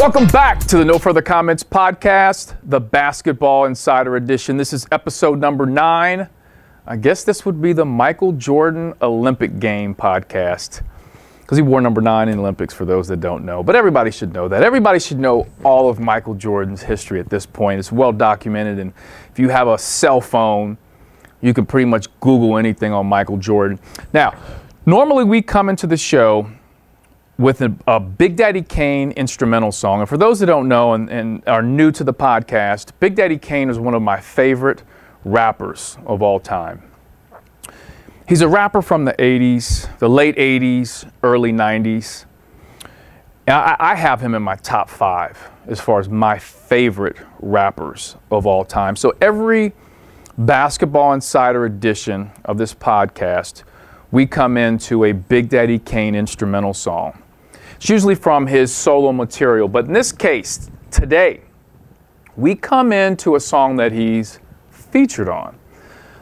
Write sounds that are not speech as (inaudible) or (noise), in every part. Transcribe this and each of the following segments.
Welcome back to the No Further Comments podcast, the Basketball Insider Edition. This is episode number nine. I guess this would be the Michael Jordan Olympic Game podcast because he wore number nine in the Olympics for those that don't know. But everybody should know that. Everybody should know all of Michael Jordan's history at this point. It's well documented. And if you have a cell phone, you can pretty much Google anything on Michael Jordan. Now, normally we come into the show with a, a, Big Daddy Kane instrumental song. And for those that don't know and, and, are new to the podcast, Big Daddy Kane is one of my favorite rappers of all time. He's a rapper from the 80s, the late 80s, early 90s. And I, I have him in my top five as far as my favorite rappers of all time. So every Basketball Insider edition of this podcast, we come into a Big Daddy Kane instrumental song. It's usually from his solo material, but in this case, today, we come into a song that he's featured on.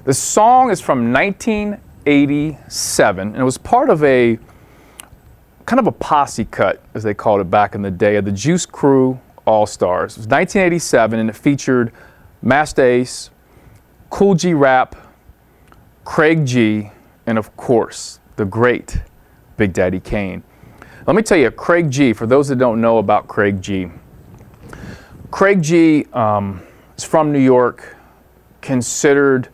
The song is from 1987, and it was part of a kind of a posse cut, as they called it back in the day, of the Juice Crew All Stars. It was 1987, and it featured Masta Ace, Kool G Rap, Craig G, and of course, the great Big Daddy Kane. Let me tell you, Craig G, for those that don't know about Craig G, Craig G um, is from New York, considered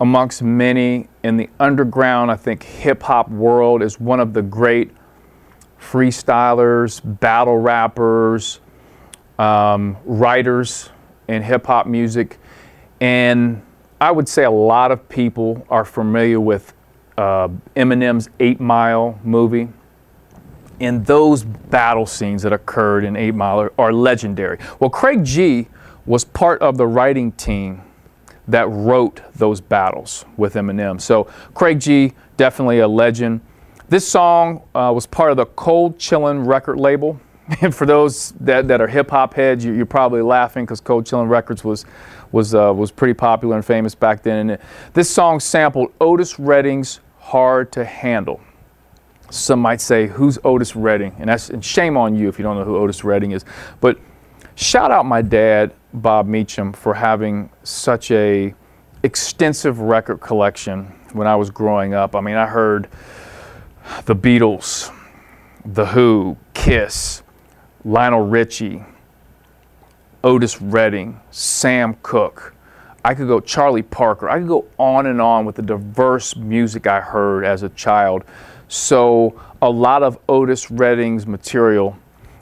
amongst many in the underground, I think, hip hop world as one of the great freestylers, battle rappers, um, writers in hip hop music. And I would say a lot of people are familiar with uh, Eminem's Eight Mile movie and those battle scenes that occurred in Eight Mile are, are, legendary. Well, Craig G was part of the writing team that wrote those battles with Eminem. So Craig G, definitely a legend. This song uh, was part of the Cold Chillin' record label. (laughs) And for those that, that are hip hop heads, you, are probably laughing because Cold Chillin' Records was was uh, was pretty popular and famous back then. And this song sampled Otis Redding's "Hard to Handle." Some might say, who's Otis Redding? And that's and shame on you if you don't know who Otis Redding is. But shout out my dad, Bob Meacham, for having such a extensive record collection when I was growing up. I mean, I heard the Beatles, The Who, Kiss, Lionel Richie, Otis Redding, Sam Cooke. I could go Charlie Parker. I could go on and on with the diverse music I heard as a child. So a lot of Otis Redding's material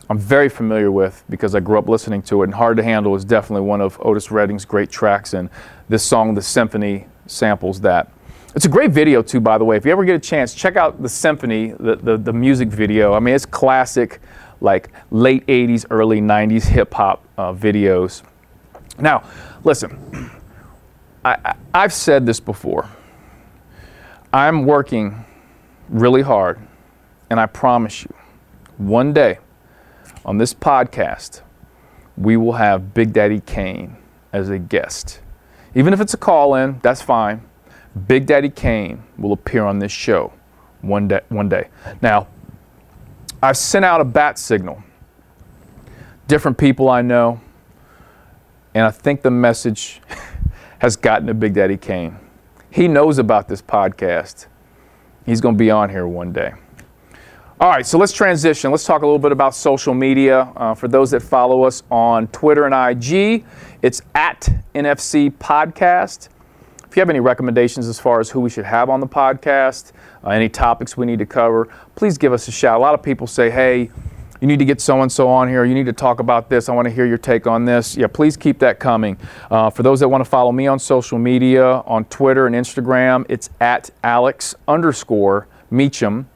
I'm very familiar with because I grew up listening to it. And Hard to Handle is definitely one of Otis Redding's great tracks. And this song, The Symphony, samples that. It's a great video, too, by the way. If you ever get a chance, check out The Symphony, the, the, the music video. I mean, it's classic, like late 80s, early 90s hip hop uh, videos. Now, listen, I, I, I've said this before. I'm working really hard. And I promise you, one day on this podcast, we will have Big Daddy Kane as a guest. Even if it's a call in, that's fine. Big Daddy Kane will appear on this show one day. One day. Now, I've sent out a bat signal. Different people I know, and I think the message (laughs) has gotten to Big Daddy Kane. He knows about this podcast. He's going to be on here one day. All right, so let's transition. Let's talk a little bit about social media. Uh, for those that follow us on Twitter and IG, it's at NFC Podcast. If you have any recommendations as far as who we should have on the podcast, uh, any topics we need to cover, please give us a shout. A lot of people say, hey, you need to get so and so on here. You need to talk about this. I want to hear your take on this. Yeah, please keep that coming. Uh, for those that want to follow me on social media, on Twitter and Instagram, it's at Alex underscore Meacham.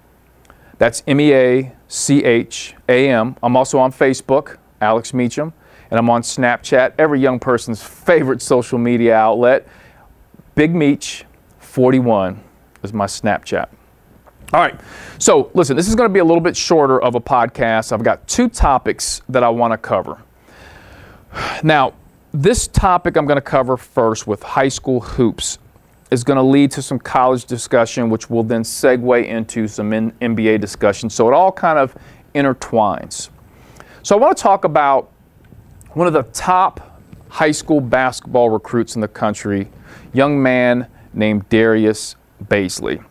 That's M E A C H A M. I'm also on Facebook, Alex Meacham, and I'm on Snapchat, every young person's favorite social media outlet. Big Meach 41 is my Snapchat. All right. So, listen, this is going to be a little bit shorter of a podcast. I've got two topics that I want to cover. Now, this topic I'm going to cover first with high school hoops. is going to lead to some college discussion, which will then segue into some NBA discussion. So it all kind of intertwines. So I want to talk about one of the top high school basketball recruits in the country, young man named Darius Bazley,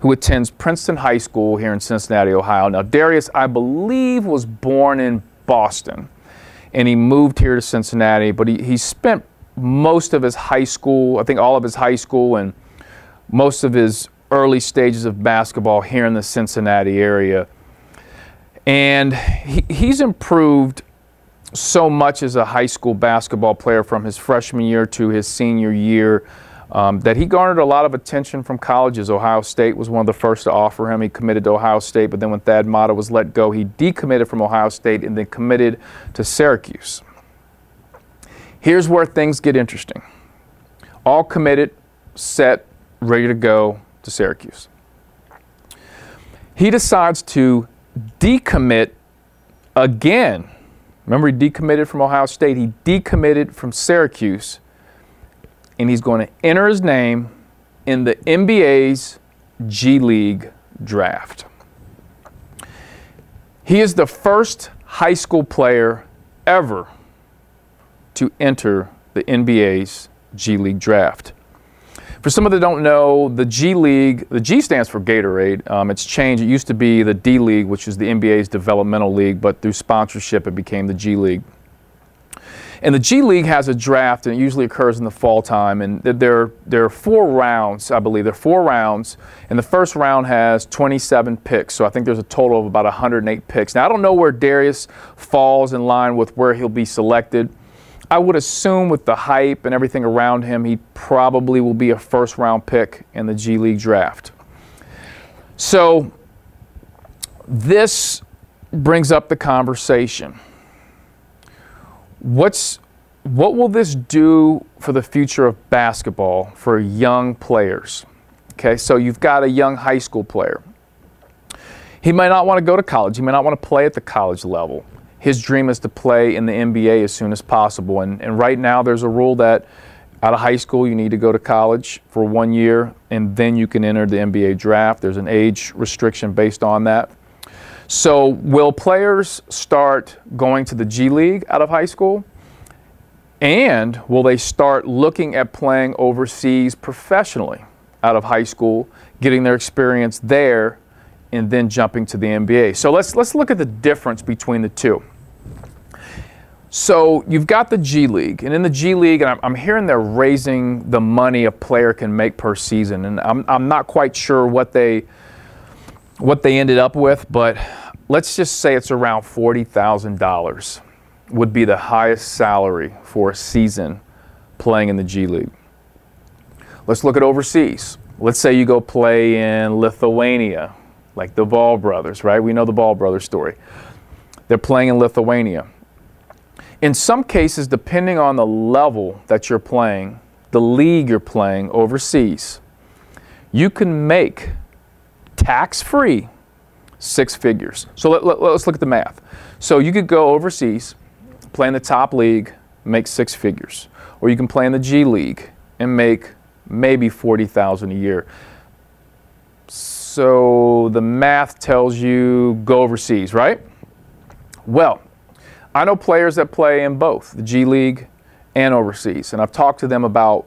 who attends Princeton High School here in Cincinnati, Ohio. Now, Darius, I believe, was born in Boston and he moved here to Cincinnati, but he, he spent most of his high school, I think all of his high school and most of his early stages of basketball here in the Cincinnati area. And he, he's improved so much as a high school basketball player from his freshman year to his senior year um, that he garnered a lot of attention from colleges. Ohio State was one of the first to offer him. He committed to Ohio State, but then when Thad Matta was let go, he decommitted from Ohio State and then committed to Syracuse. Here's where things get interesting. All committed, set, ready to go to Syracuse. He decides to decommit again. Remember, he decommitted from Ohio State. He decommitted from Syracuse and he's going to enter his name in the NBA's G League draft. He is the first high school player ever to enter the NBA's G League draft. For some of that don't know, the G League, the G stands for Gatorade. Um, it's changed. It used to be the D League, which is the NBA's developmental league, but through sponsorship, it became the G League. And the G League has a draft, and it usually occurs in the fall time. And there, there are four rounds, I believe. There are four rounds, and the first round has 27 picks. So I think there's a total of about 108 picks. Now, I don't know where Darius falls in line with where he'll be selected. I would assume with the hype and everything around him, he probably will be a first round pick in the G League draft. So this brings up the conversation what's what will this do for the future of basketball for young players? Okay, so you've got a young high school player. He might not want to go to college. He might not want to play at the college level. His dream is to play in the NBA as soon as possible. And, and right now, there's a rule that out of high school, you need to go to college for one year, and then you can enter the NBA draft. There's an age restriction based on that. So, will players start going to the G League out of high school? And will they start looking at playing overseas professionally out of high school, getting their experience there, and then jumping to the NBA? So, let's, let's look at the difference between the two. So you've got the G League, and in the G League, and I'm, I'm, hearing they're raising the money a player can make per season, and I'm, I'm not quite sure what they what they ended up with, but let's just say it's around $40,000 would be the highest salary for a season playing in the G League. Let's look at overseas. Let's say you go play in Lithuania, like the Ball brothers, right? We know the Ball brothers story. They're playing in Lithuania. In some cases, depending on the level that you're playing, the league you're playing overseas, you can make tax free six figures. So let, let, let's look at the math. So you could go overseas, play in the top league, make six figures. Or you can play in the G League and make maybe 40,000 a year. So the math tells you go overseas, right? Well, I know players that play in both the G League and overseas, and I've talked to them about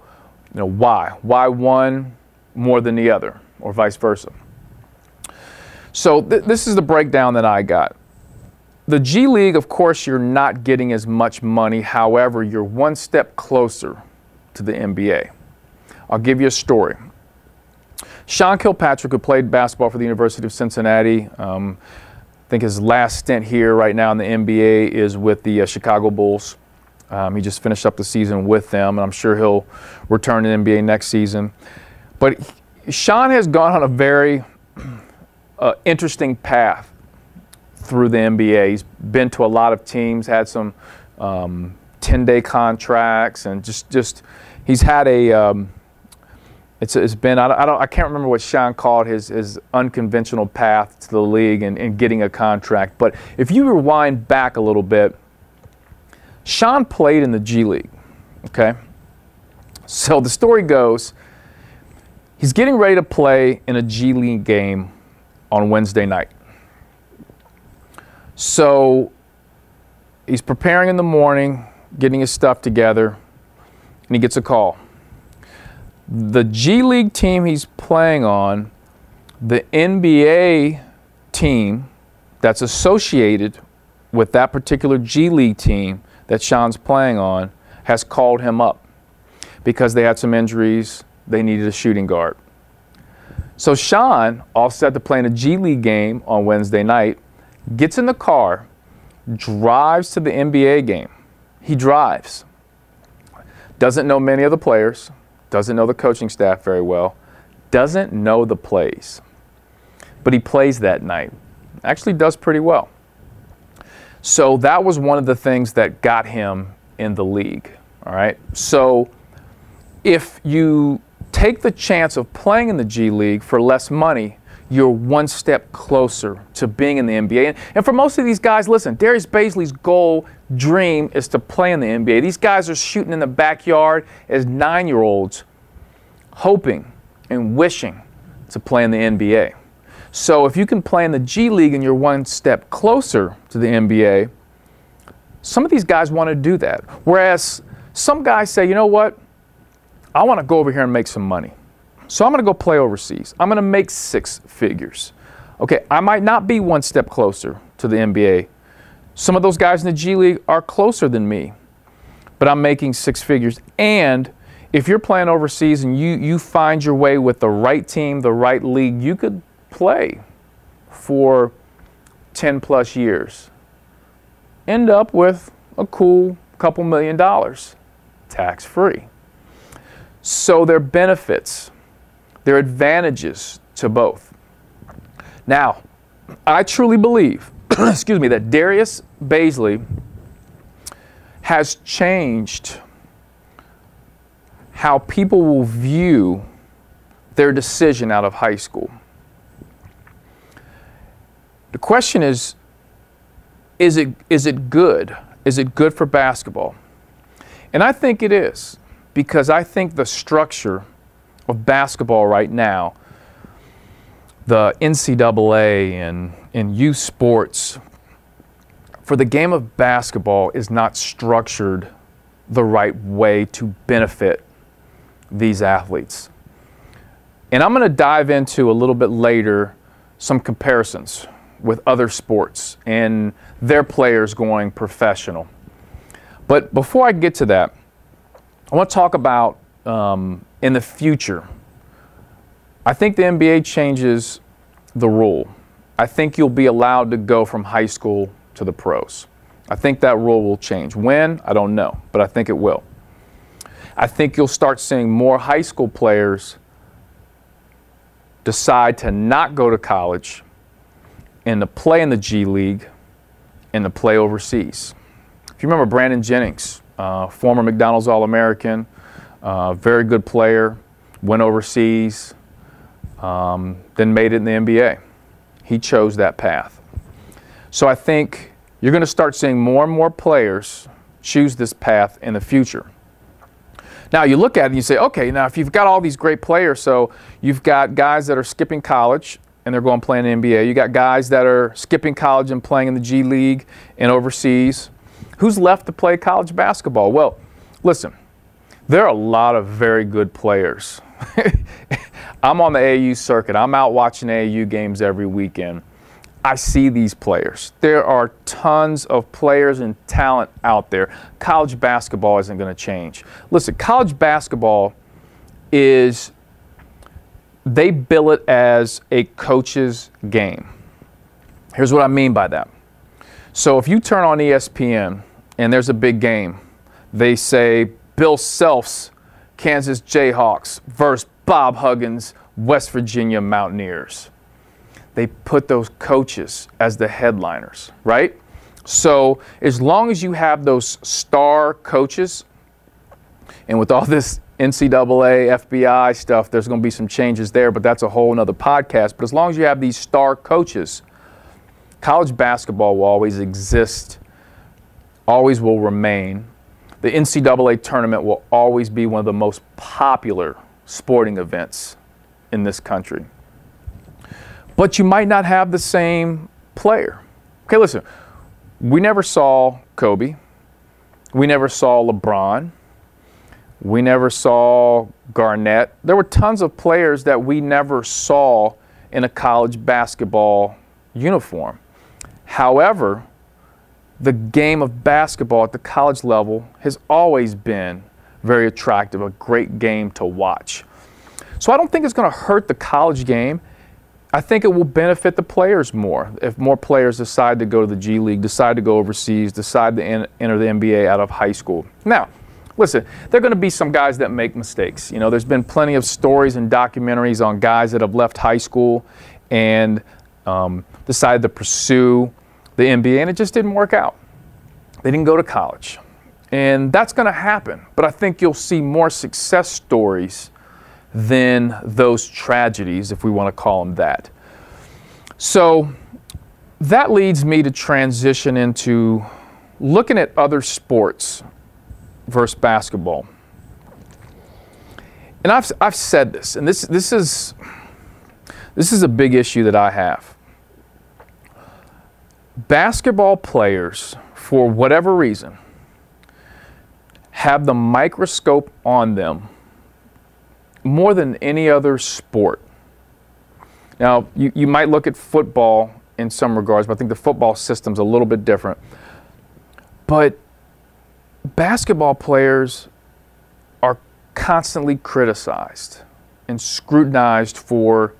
you know why, why one more than the other, or vice versa. So th- this is the breakdown that I got. The G League, of course, you're not getting as much money. However, you're one step closer to the NBA. I'll give you a story. Sean Kilpatrick, who played basketball for the University of Cincinnati, um, I think his last stint here right now in the NBA is with the uh, Chicago Bulls. Um, he just finished up the season with them, and I'm sure he'll return to the NBA next season. But Sean has gone on a very (clears throat) uh, interesting path through the NBA. He's been to a lot of teams, had some um, 10-day contracts, and just just he's had a. Um, it's, it's been I don't, I don't, I can't remember what Sean called his his unconventional path to the league and, and getting a contract. But if you rewind back a little bit, Sean played in the G League. Okay, so the story goes He's getting ready to play in a G League game on Wednesday night. So he's preparing in the morning, getting his stuff together, and he gets a call. The G League team he's playing on, the NBA team that's associated with that particular G League team that Sean's playing on, has called him up because they had some injuries. They needed a shooting guard. So Sean, all set to play in a G League game on Wednesday night, gets in the car, drives to the NBA game. He drives. Doesn't know many of the players, doesn't know the coaching staff very well, doesn't know the plays. But he plays that night. Actually does pretty well. So that was one of the things that got him in the league. All right. So if you take the chance of playing in the G League for less money, you're one step closer to being in the NBA. And, and for most of these guys, listen, Darius Bazley's goal, dream is to play in the NBA. These guys are shooting in the backyard as nine year olds, hoping and wishing to play in the NBA. So if you can play in the G League and you're one step closer to the NBA, some of these guys want to do that. Whereas some guys say, you know what? I want to go over here and make some money. So I'm going to go play overseas. I'm going to make six figures. Okay, I might not be one step closer to the NBA. Some of those guys in the G League are closer than me, but I'm making six figures. And if you're playing overseas and you, you find your way with the right team, the right league, you could play for 10 plus years. End up with a cool couple million dollars tax free. So there are benefits, there are advantages to both. Now, I truly believe, (clears throat) excuse me, that Darius Bazley has changed how people will view their decision out of high school. The question is is it, is it good? Is it good for basketball? And I think it is because I think the structure of basketball right now, the NCAA and, and youth sports, for the game of basketball is not structured the right way to benefit these athletes. And I'm going to dive into a little bit later some comparisons with other sports and their players going professional. But before I get to that, I want to talk about um, in the future. I think the NBA changes the rule. I think you'll be allowed to go from high school to the pros. I think that rule will change. When? I don't know, but I think it will. I think you'll start seeing more high school players decide to not go to college and to play in the G League and to play overseas. If you remember Brandon Jennings, uh, former McDonald's All American, uh, very good player, went overseas, um, then made it in the NBA. He chose that path. So I think you're going to start seeing more and more players choose this path in the future. Now you look at it and you say, okay, now if you've got all these great players, so you've got guys that are skipping college and they're going to play in the NBA. You got guys that are skipping college and playing in the G League and overseas. Who's left to play college basketball? Well, listen, there are a lot of very good players. (laughs) I'm on the AAU circuit. I'm out watching AAU games every weekend. I see these players. There are tons of players and talent out there. College basketball isn't going to change. Listen, college basketball is, they bill it as a coach's game. Here's what I mean by that. So if you turn on ESPN and there's a big game, they say Bill Self's Kansas Jayhawks versus Bob Huggins West Virginia Mountaineers. They put those coaches as the headliners, right? So as long as you have those star coaches, and with all this NCAA, FBI stuff, there's going to be some changes there, but that's a whole other podcast. But as long as you have these star coaches, college basketball will always exist, always will remain. The NCAA tournament will always be one of the most popular sporting events in this country. But you might not have the same player. Okay, listen, we never saw Kobe. We never saw LeBron. We never saw Garnett. There were tons of players that we never saw in a college basketball uniform. However, the game of basketball at the college level has always been very attractive, a great game to watch. So I don't think it's going to hurt the college game. I think it will benefit the players more if more players decide to go to the G League, decide to go overseas, decide to enter the NBA out of high school. Now, listen, there are going to be some guys that make mistakes. You know, there's been plenty of stories and documentaries on guys that have left high school and um, decided to pursue the NBA, and it just didn't work out. They didn't go to college. And that's going to happen. But I think you'll see more success stories than those tragedies, if we want to call them that. So that leads me to transition into looking at other sports versus basketball. And I've, I've said this, and this, this, is, this is a big issue that I have. Basketball players, for whatever reason, have the microscope on them more than any other sport. Now, you, you might look at football in some regards, but I think the football system's a little bit different. But basketball players are constantly criticized and scrutinized for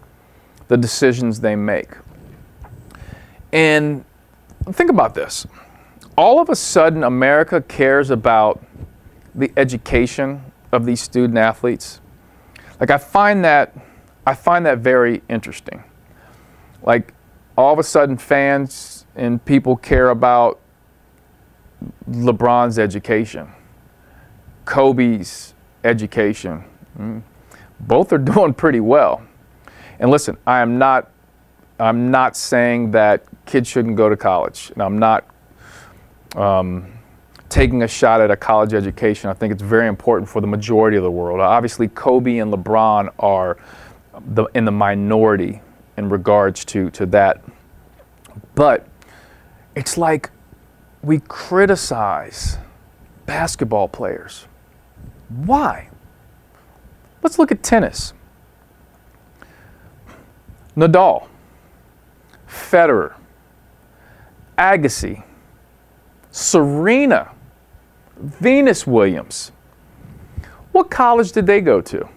the decisions they make. And think about this. All of a sudden, America cares about the education of these student athletes. Like I find that I find that very interesting. Like all of a sudden fans and people care about LeBron's education, Kobe's education. Mm. Both are (laughs) doing pretty well. And listen, I am not I'm not saying that kids shouldn't go to college. And I'm not um, taking a shot at a college education. I think it's very important for the majority of the world. Obviously, Kobe and LeBron are the, in the minority in regards to, to that. But it's like we criticize basketball players. Why? Let's look at tennis. Nadal, Federer, Agassi, Serena, Venus Williams. What college did they go to?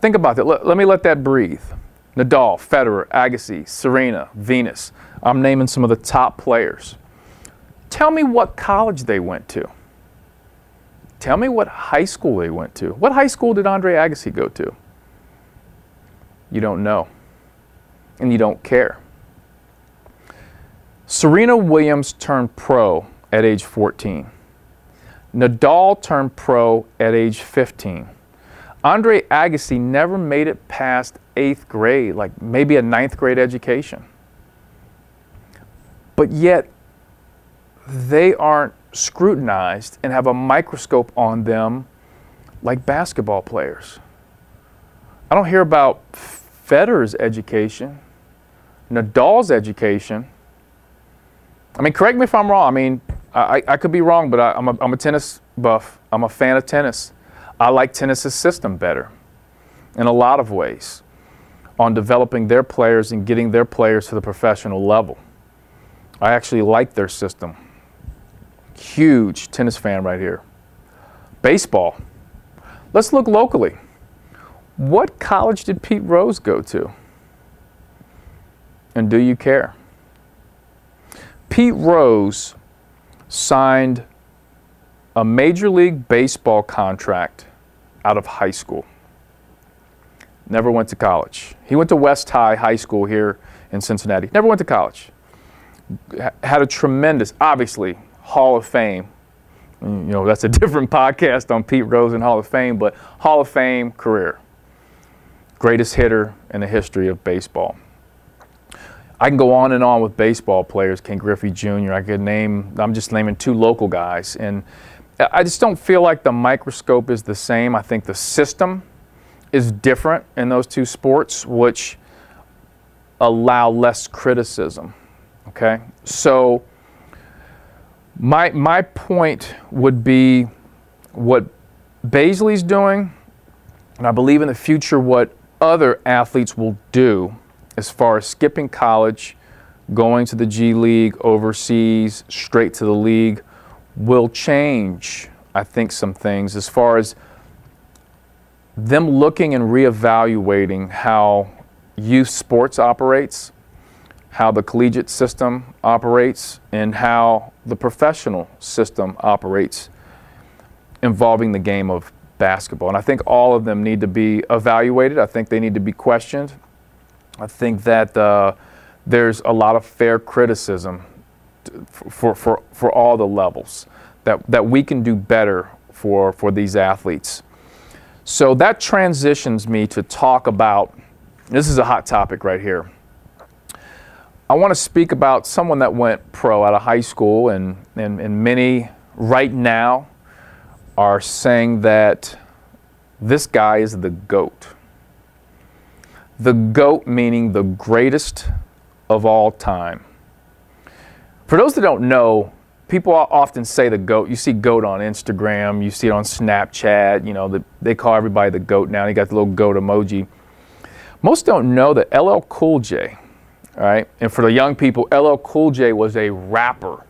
Think about that. Let, let me let that breathe. Nadal, Federer, Agassi, Serena, Venus. I'm naming some of the top players. Tell me what college they went to. Tell me what high school they went to. What high school did Andre Agassi go to? You don't know. And you don't care. Serena Williams turned pro at age 14. Nadal turned pro at age 15. Andre Agassi never made it past eighth grade, like maybe a ninth grade education. But yet, they aren't scrutinized and have a microscope on them like basketball players. I don't hear about Federer's education, Nadal's education, I mean, correct me if I'm wrong. I mean, I, I could be wrong, but I, am a, I'm a tennis buff. I'm a fan of tennis. I like tennis's system better in a lot of ways on developing their players and getting their players to the professional level. I actually like their system. Huge tennis fan right here. Baseball. Let's look locally. What college did Pete Rose go to? And do you care? Pete Rose signed a Major League Baseball contract out of high school. Never went to college. He went to West High High School here in Cincinnati. Never went to college. Had a tremendous, obviously, Hall of Fame. Mm, you know, that's a (laughs) different podcast on Pete Rose and Hall of Fame, but Hall of Fame career. Greatest hitter in the history of baseball. I can go on and on with baseball players, Ken Griffey Jr. I could name, I'm just naming two local guys. And I just don't feel like the microscope is the same. I think the system is different in those two sports, which allow less criticism. Okay? So, my, my point would be what Bazley's doing, and I believe in the future what other athletes will do as far as skipping college, going to the G League, overseas, straight to the league, will change, I think, some things as far as them looking and reevaluating how youth sports operates, how the collegiate system operates, and how the professional system operates involving the game of basketball. And I think all of them need to be evaluated. I think they need to be questioned. I think that uh, there's a lot of fair criticism for, for, for all the levels that, that we can do better for, for these athletes. So that transitions me to talk about this is a hot topic right here. I want to speak about someone that went pro out of high school, and, and, and many right now are saying that this guy is the GOAT. The GOAT meaning the greatest of all time. For those that don't know, people often say the GOAT. You see GOAT on Instagram, you see it on Snapchat, you know, the, they call everybody the GOAT now. You got the little GOAT emoji. Most don't know that LL Cool J, all right, and for the young people, LL Cool J was a rapper.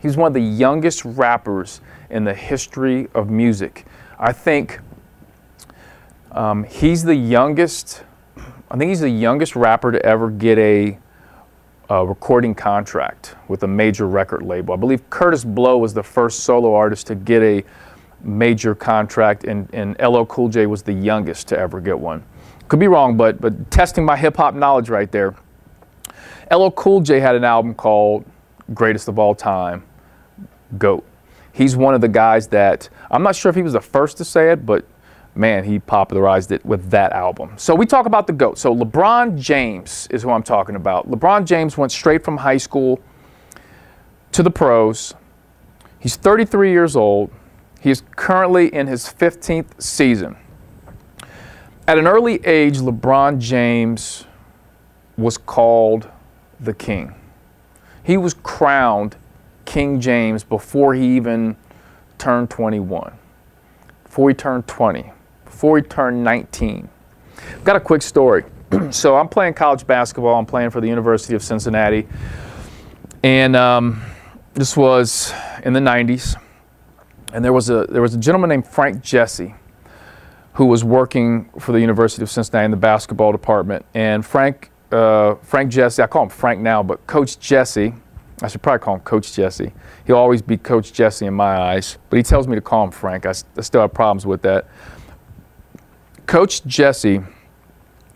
He's one of the youngest rappers in the history of music. I think um, he's the youngest, I think he's the youngest rapper to ever get a, a, recording contract with a major record label. I believe Kurtis Blow was the first solo artist to get a major contract, and, and LL Cool J was the youngest to ever get one. Could be wrong, but, but testing my hip hop knowledge right there. LL Cool J had an album called Greatest of All Time, GOAT. He's one of the guys that, I'm not sure if he was the first to say it, but man, he popularized it with that album. So we talk about the GOAT. So LeBron James is who I'm talking about. LeBron James went straight from high school to the pros. He's 33 years old. He is currently in his 15th season. At an early age, LeBron James was called the king. He was crowned King James before he even turned 21, before he turned 20 before he turned 19. I've got a quick story. (clears throat) so I'm playing college basketball. I'm playing for the University of Cincinnati. And um, this was in the 90s. And there was, a, there was a gentleman named Frank Jesse who was working for the University of Cincinnati in the basketball department. And Frank, uh, Frank Jesse, I call him Frank now, but Coach Jesse, I should probably call him Coach Jesse. He'll always be Coach Jesse in my eyes, but he tells me to call him Frank. I, I still have problems with that. Coach Jesse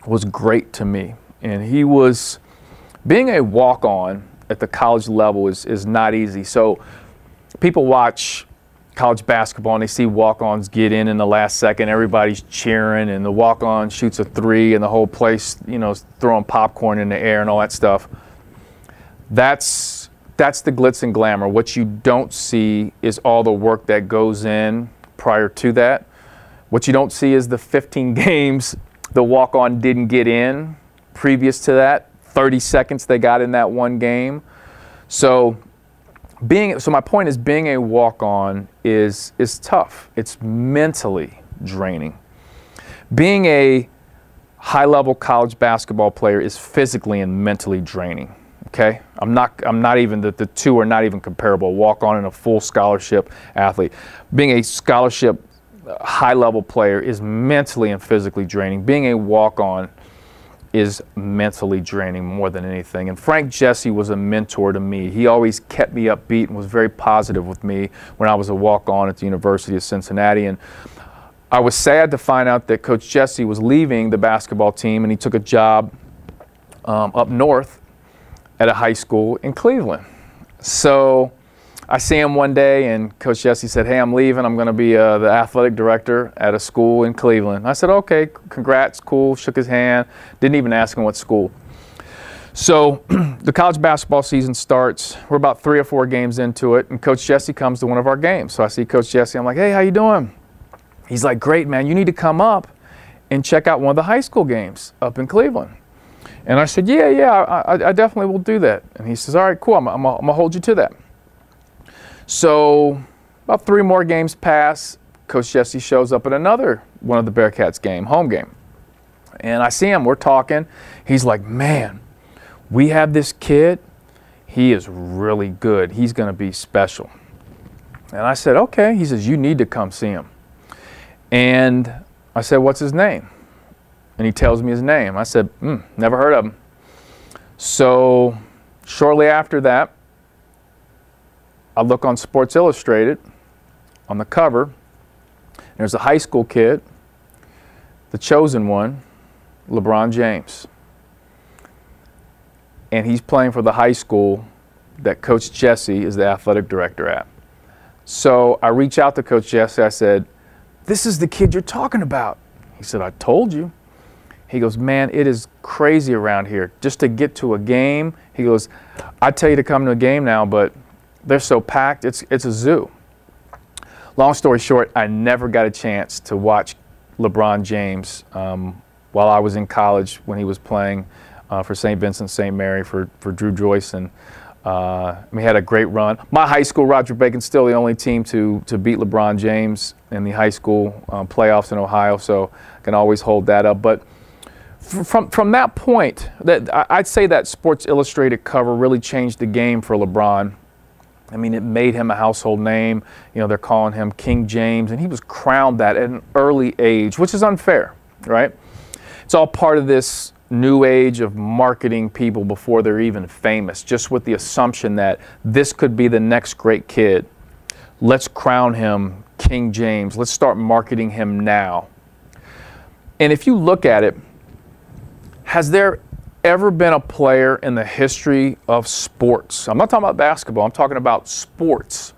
was great to me, and he was being a walk on at the college level is, is not easy. So people watch college basketball and they see walk ons get in in the last second. Everybody's cheering, and the walk on shoots a three, and the whole place, you know, throwing popcorn in the air and all that stuff. That's that's the glitz and glamour. What you don't see is all the work that goes in prior to that. What you don't see is the 15 (laughs) games the walk on didn't get in previous to that, 30 seconds they got in that one game. So being so my point is being a walk on is is tough. It's mentally draining. Being a high level college basketball player is physically and mentally draining. Okay? I'm not I'm not even the, the two are not even comparable. Walk on and a full scholarship athlete. Being a scholarship high level player is mentally and physically draining. Being a walk on is mentally draining more than anything. And Frank Jesse was a mentor to me. He always kept me upbeat and was very positive with me when I was a walk on at the University of Cincinnati. And I was sad to find out that Coach Jesse was leaving the basketball team and he took a job um, up north at a high school in Cleveland. So I see him one day, and Coach Jesse said, "Hey, I'm leaving. I'm going to be uh, the athletic director at a school in Cleveland." I said, "Okay, congrats, cool." Shook his hand. Didn't even ask him what school. So (clears throat) the college basketball season starts. We're about three or four games into it, and Coach Jesse comes to one of our games. So I see Coach Jesse. I'm like, "Hey, how you doing?" He's like, "Great, man. You need to come up and check out one of the high school games up in Cleveland." And I said, "Yeah, yeah, I, I definitely will do that." And he says, "All right, cool. I'm, I'm, I'm gonna hold you to that." So about three more games pass. Coach Jesse shows up at another one of the Bearcats game, home game. And I see him, we're talking. He's like, man, we have this kid. He is really good. He's going to be special. And I said, okay. He says, you need to come see him. And I said, what's his name? And he tells me his name. I said, mm, never heard of him. So shortly after that, I look on Sports Illustrated on the cover. There's a high school kid, the chosen one, LeBron James. And he's playing for the high school that Coach Jesse is the athletic director at. So I reach out to Coach Jesse. I said, This is the kid you're talking about. He said, I told you. He goes, Man, it is crazy around here. Just to get to a game, he goes, I tell you to come to a game now, but they're so packed, it's, it's a zoo. Long story short, I never got a chance to watch LeBron James um, while I was in college when he was playing uh, for St. Vincent St. Mary for, for Dru Joyce. And uh, we had a great run. My high school, Roger Bacon, still the only team to, to beat LeBron James in the high school um, playoffs in Ohio, so I can always hold that up. But from, from that point, that I'd say that Sports Illustrated cover really changed the game for LeBron. I mean, it made him a household name. You know, they're calling him King James, and he was crowned that at an early age, which is unfair, right? It's all part of this new age of marketing people before they're even famous, just with the assumption that this could be the next great kid. Let's crown him King James. Let's start marketing him now. And if you look at it, has there ever been a player in the history of sports? I'm not talking about basketball, I'm talking about sports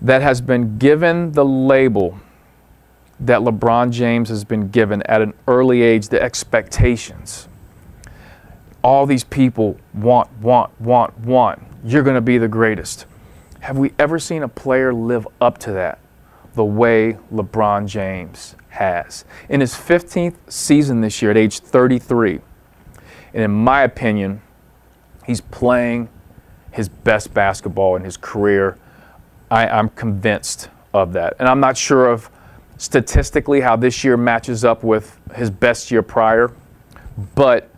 that has been given the label that LeBron James has been given at an early age, the expectations. All these people want, want, want, want. You're going to be the greatest. Have we ever seen a player live up to that the way LeBron James has? In his 15th season this year at age 33, and in my opinion, he's playing his best basketball in his career. I, am convinced of that. And I'm not sure of statistically how this year matches up with his best year prior, but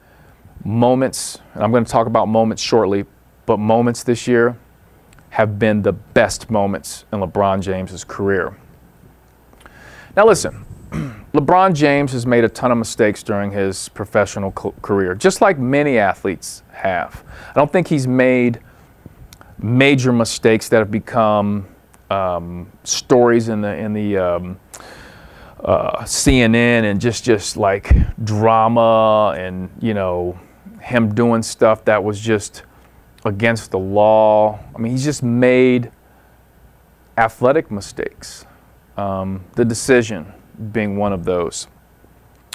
moments, and I'm going to talk about moments shortly, but moments this year have been the best moments in LeBron James's career. Now, listen, LeBron James has made a ton of mistakes during his professional career, just like many athletes have. I don't think he's made major mistakes that have become um, stories in the in the um, uh, CNN and just just like drama and you know him doing stuff that was just against the law. I mean, he's just made athletic mistakes. Um, the decision being one of those.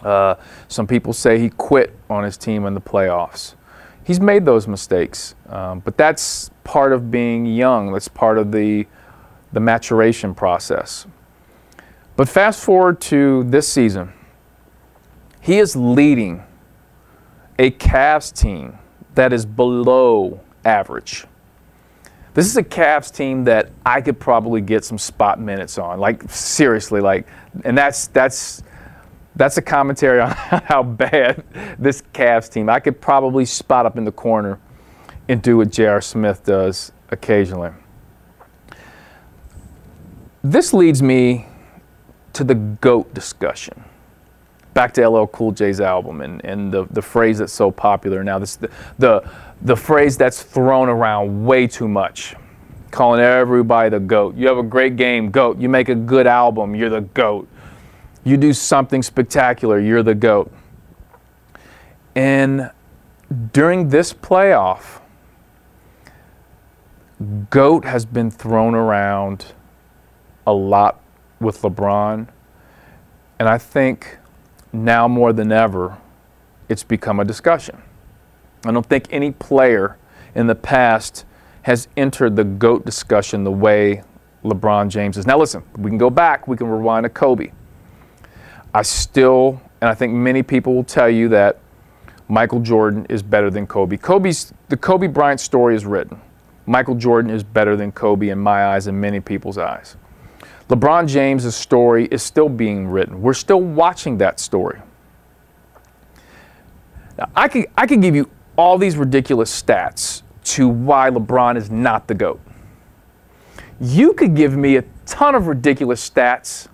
Uh, some people say he quit on his team in the playoffs. He's made those mistakes, um, but that's part of being young. That's part of the the maturation process. But fast forward to this season, he is leading a Cavs team that is below average. This is a Cavs team that I could probably get some spot minutes on. Like seriously, like and that's that's that's a commentary on (laughs) how bad this Cavs team. I could probably spot up in the corner and do what J.R. Smith does occasionally. This leads me to the GOAT discussion. Back to LL Cool J's album and, and the, the phrase that's so popular now. This the, the the phrase that's thrown around way too much, calling everybody the GOAT. You have a great game, GOAT. You make a good album, you're the GOAT. You do something spectacular, you're the GOAT. And during this playoff, GOAT has been thrown around a lot with LeBron. And I think now more than ever, it's become a discussion. I don't think any player in the past has entered the GOAT discussion the way LeBron James is. Now, listen, we can go back, we can rewind to Kobe. I still, and I think many people will tell you that Michael Jordan is better than Kobe. Kobe's, the Kobe Bryant story is written. Michael Jordan is better than Kobe in my eyes and many people's eyes. LeBron James' story is still being written. We're still watching that story. Now, I could, I could give you all these ridiculous stats to why LeBron is not the GOAT. You could give me a ton of ridiculous stats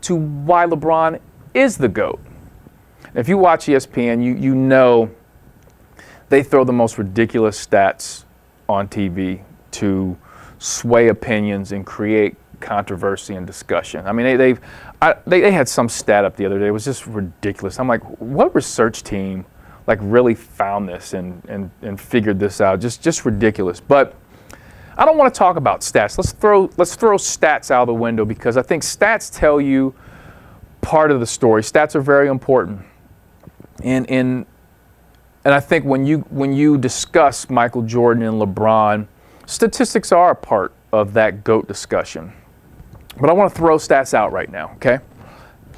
to why LeBron is the GOAT. If you watch ESPN, you, you know they throw the most ridiculous stats on TV to sway opinions and create controversy and discussion. I mean, they, they've I, they, they had some stat up the other day. It was just ridiculous. I'm like, what research team like really found this and, and, and figured this out? Just just ridiculous. But I don't want to talk about stats. Let's throw let's throw stats out of the window because I think stats tell you part of the story. Stats are very important. And in and I think when you when you discuss Michael Jordan and LeBron, statistics are a part of that GOAT discussion. But I want to throw stats out right now, okay?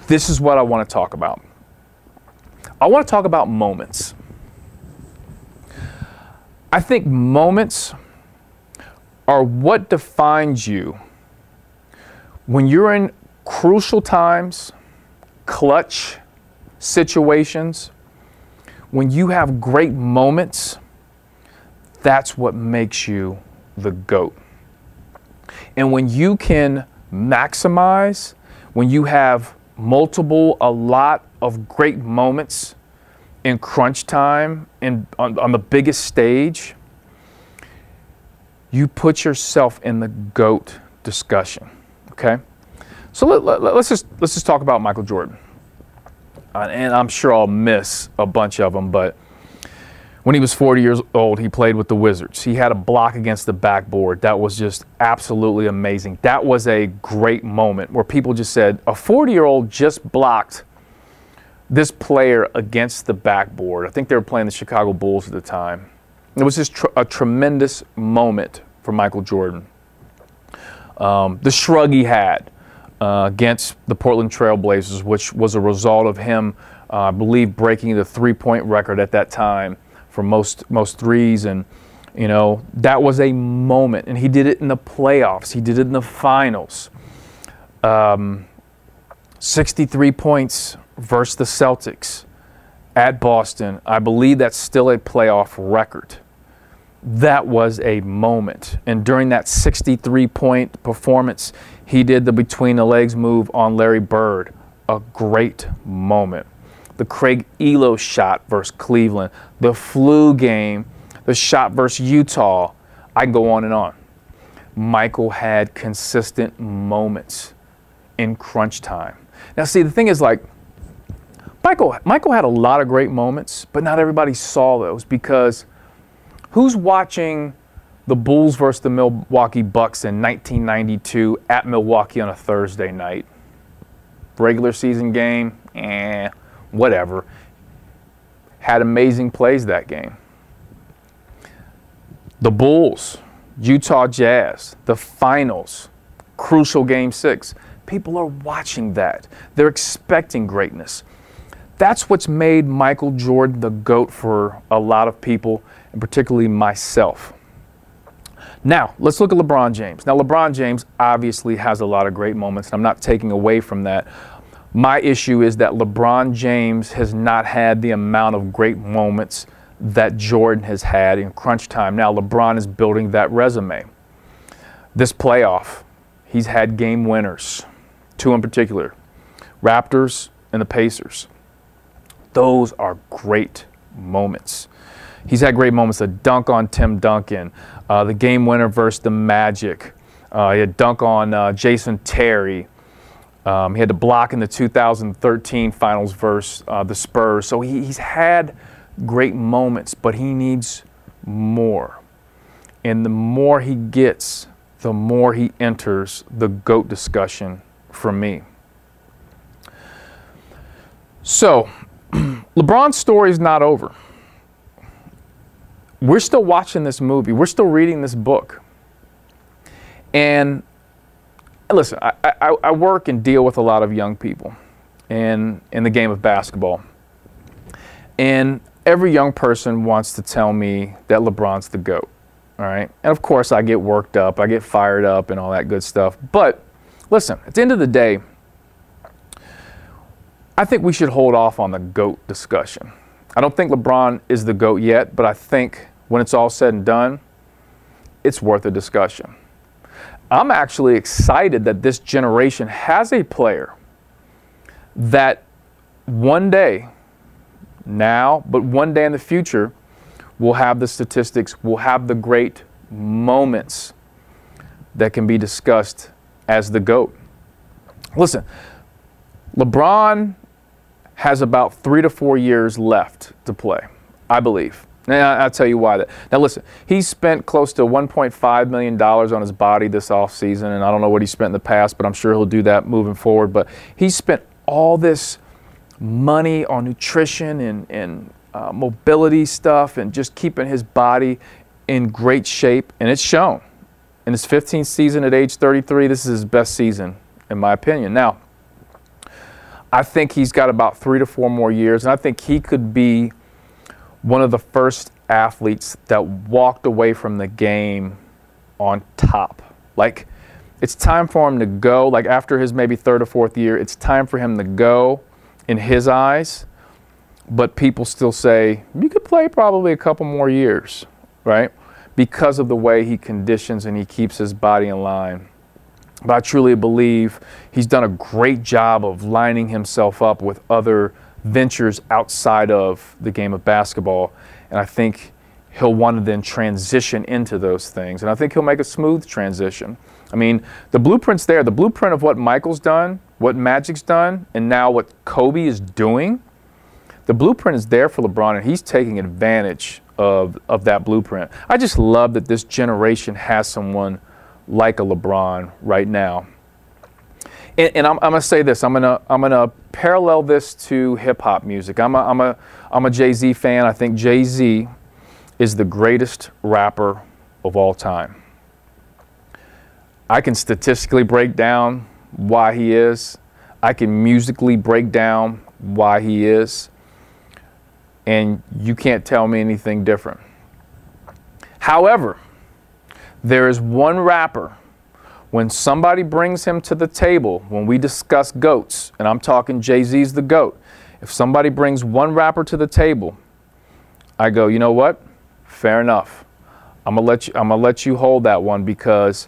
This is what I want to talk about. I want to talk about moments. I think moments are what defines you when you're in crucial times, clutch situations, when you have great moments, that's what makes you the GOAT. And when you can maximize, when you have multiple, a lot of great moments in crunch time and on, on the biggest stage, you put yourself in the GOAT discussion. Okay? So let, let, let's, just, let's just talk about Michael Jordan. Uh, and I'm sure I'll miss a bunch of them, but when he was 40 years old, he played with the Wizards. He had a block against the backboard that was just absolutely amazing. That was a great moment where people just said, a 40 year old just blocked this player against the backboard. I think they were playing the Chicago Bulls at the time. It was just tr- a tremendous moment for Michael Jordan. Um, the shrug he had uh, against the Portland Trailblazers, which was a result of him, uh, I believe, breaking the three-point record at that time for most most threes, and you know that was a moment. And he did it in the playoffs. He did it in the finals. Um, 63 points versus the Celtics at Boston. I believe that's still a playoff record that was a moment. And during that 63 point performance, he did the between the legs move on Larry Bird. A great moment. The Craig Ehlo shot versus Cleveland, the flu game, the shot versus Utah. I go on and on. Michael had consistent moments in crunch time. Now, see, the thing is like, Michael, Michael had a lot of great moments, but not everybody saw those because Who's watching the Bulls versus the Milwaukee Bucks in 1992 at Milwaukee on a Thursday night? Regular season game? Eh, whatever. Had amazing plays that game. The Bulls, Utah Jazz, the finals, crucial game six. People are watching that. They're expecting greatness. That's what's made Michael Jordan the GOAT for a lot of people and particularly myself. Now, let's look at LeBron James. Now, LeBron James obviously has a lot of great moments, and I'm not taking away from that. My issue is that LeBron James has not had the amount of great moments that Jordan has had in crunch time. Now, LeBron is building that resume. This playoff, he's had game winners, two in particular Raptors and the Pacers. Those are great moments he's had great moments. The dunk on Tim Duncan, uh, the game winner versus the Magic. Uh, he had dunk on uh, Jason Terry. Um, he had to block in the 2013 finals versus uh, the Spurs. So he, he's had great moments, but he needs more. And the more he gets, the more he enters the GOAT discussion for me. So, (clears throat) LeBron's story is not over we're still watching this movie, we're still reading this book. And listen, I, I, I work and deal with a lot of young people in, in the game of basketball. And every young person wants to tell me that LeBron's the GOAT. All right. And of course, I get worked up, I get fired up, and all that good stuff. But listen, at the end of the day, I think we should hold off on the GOAT discussion. I don't think LeBron is the GOAT yet, but I think when it's all said and done, it's worth a discussion. I'm actually excited that this generation has a player that one day, now, but one day in the future, will have the statistics, will have the great moments that can be discussed as the GOAT. Listen, LeBron has about three to four years left to play, I believe. Now, I'll tell you why. That. Now, listen, he spent close to $1.5 million on his body this offseason, and I don't know what he spent in the past, but I'm sure he'll do that moving forward. But he spent all this money on nutrition and, and uh, mobility stuff and just keeping his body in great shape, and it's shown. In his 15th season at age 33, this is his best season, in my opinion. Now, I think he's got about three to four more years, and I think he could be one of the first athletes that walked away from the game on top. Like, it's time for him to go. Like, after his maybe third or fourth year, it's time for him to go in his eyes. But people still say, you could play probably a couple more years, right? Because of the way he conditions and he keeps his body in line. But I truly believe he's done a great job of lining himself up with other ventures outside of the game of basketball. And I think he'll want to then transition into those things. And I think he'll make a smooth transition. I mean, the blueprint's there. The blueprint of what Michael's done, what Magic's done, and now what Kobe is doing. The blueprint is there for LeBron, and he's taking advantage of, of that blueprint. I just love that this generation has someone like a LeBron right now. And, and I'm, I'm, gonna say this. I'm gonna I'm gonna parallel this to hip hop music. I'm a I'm a I'm a Jay Z fan. I think Jay Z is the greatest rapper of all time. I can statistically break down why he is. I can musically break down why he is. And you can't tell me anything different. However, there is one rapper when somebody brings him to the table, when we discuss goats, and I'm talking Jay Z's the goat, if somebody brings one rapper to the table, I go, you know what? Fair enough. I'm gonna let you. I'm gonna let you hold that one because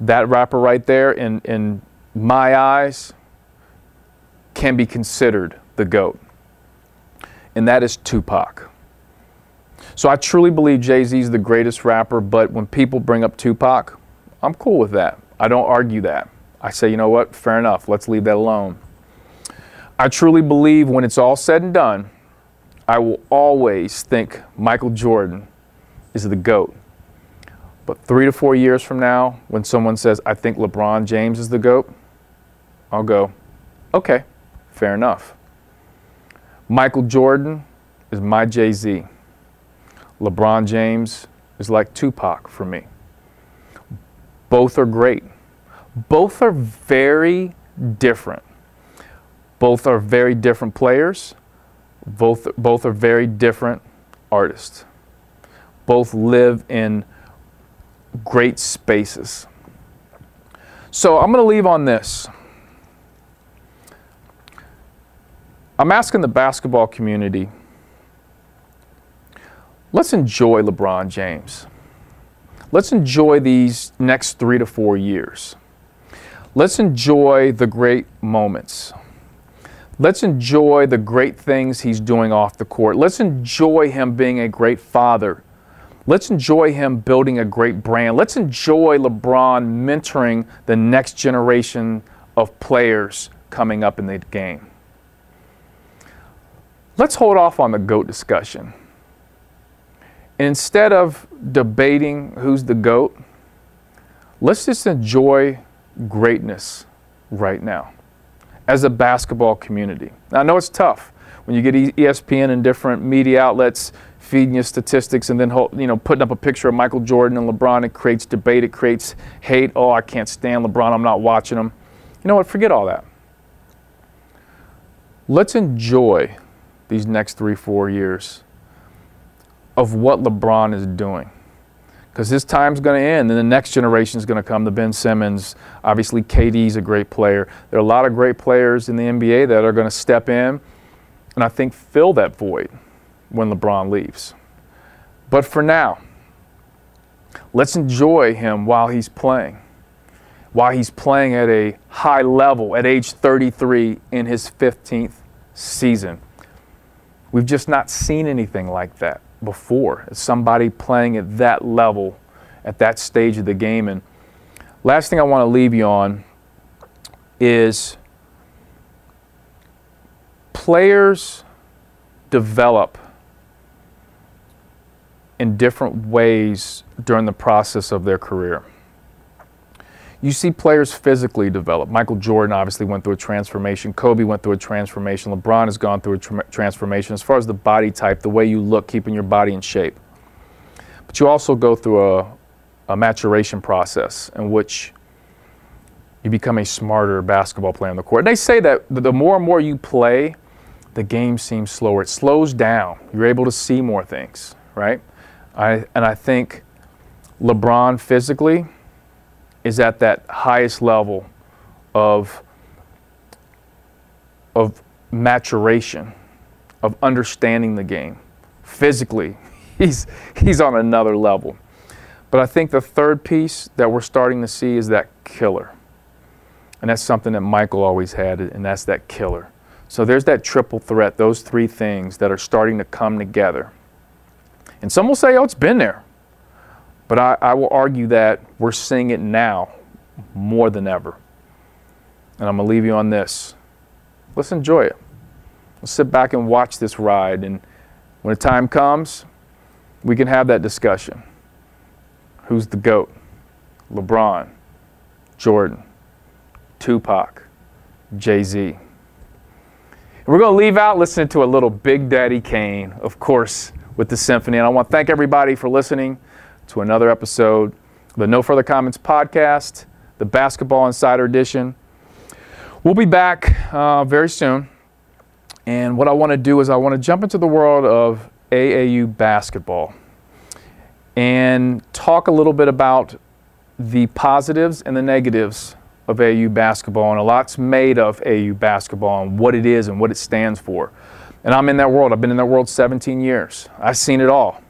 that rapper right there, in in my eyes, can be considered the goat, and that is Tupac. So I truly believe Jay Z is the greatest rapper. But when people bring up Tupac, I'm cool with that. I don't argue that. I say, you know what, fair enough, let's leave that alone. I truly believe when it's all said and done, I will always think Michael Jordan is the GOAT. But three to four years from now, when someone says, I think LeBron James is the GOAT, I'll go, okay, fair enough. Michael Jordan is my Jay Z. LeBron James is like Tupac for me. Both are great. Both are very different. Both are very different players. Both, both are very different artists. Both live in great spaces. So I'm going to leave on this. I'm asking the basketball community let's enjoy LeBron James. Let's enjoy these next three to four years. Let's enjoy the great moments. Let's enjoy the great things he's doing off the court. Let's enjoy him being a great father. Let's enjoy him building a great brand. Let's enjoy LeBron mentoring the next generation of players coming up in the game. Let's hold off on the GOAT discussion. Instead of debating who's the GOAT, let's just enjoy greatness right now as a basketball community. Now, I know it's tough. when you get ESPN and different media outlets feeding you statistics and then you know putting up a picture of Michael Jordan and LeBron, it creates debate, it creates hate. Oh, I can't stand LeBron. I'm not watching him. You know what? Forget all that. Let's enjoy these next three, four years of what LeBron is doing. Because his time's going to end, and the next generation is going to come. The Ben Simmons, obviously, KD's a great player. There are a lot of great players in the NBA that are going to step in and I think fill that void when LeBron leaves. But for now, let's enjoy him while he's playing. While he's playing at a high level at age 33 in his 15th season. We've just not seen anything like that before. Somebody playing at that level at that stage of the game. And last thing I want to leave you on is players develop in different ways during the process of their career. You see players physically develop. Michael Jordan obviously went through a transformation. Kobe went through a transformation. LeBron has gone through a tra- transformation as far as the body type, the way you look, keeping your body in shape. But you also go through a, a maturation process in which you become a smarter basketball player on the court. And they say that the more and more you play, the game seems slower. It slows down. You're able to see more things, right? I, and I think LeBron physically is at that highest level of, of maturation, of understanding the game. Physically, (laughs) he's, he's on another level. But I think the third piece that we're starting to see is that killer. And that's something that Michael always had, and that's that killer. So there's that triple threat, those three things that are starting to come together. And some will say, oh, it's been there. But I, I will argue that we're seeing it now more than ever. And I'm going to leave you on this. Let's enjoy it. Let's sit back and watch this ride. And when the time comes, we can have that discussion. Who's the GOAT? LeBron, Jordan, Tupac, Jay Z. We're going to leave out listening to a little Big Daddy Kane, of course, with the symphony. And I want to thank everybody for listening to another episode of the No Further Comments podcast, the Basketball Insider Edition. We'll be back uh, very soon. And what I want to do is I want to jump into the world of AAU basketball and talk a little bit about the positives and the negatives of AU basketball, and a lot's made of AU basketball and what it is and what it stands for. And I'm in that world. I've been in that world 17 years. I've seen it all.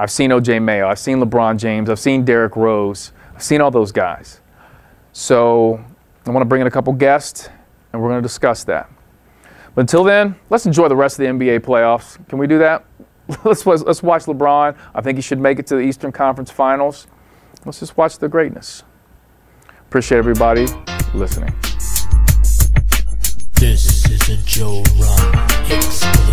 I've seen OJ Mayo. I've seen LeBron James. I've seen Derrick Rose. I've seen all those guys. So I want to bring in a couple guests, and we're going to discuss that. But until then, let's enjoy the rest of the NBA playoffs. Can we do that? (laughs) let's, let's watch LeBron. I think he should make it to the Eastern Conference Finals. Let's just watch the greatness. Appreciate everybody listening. This is a Joe exclusive.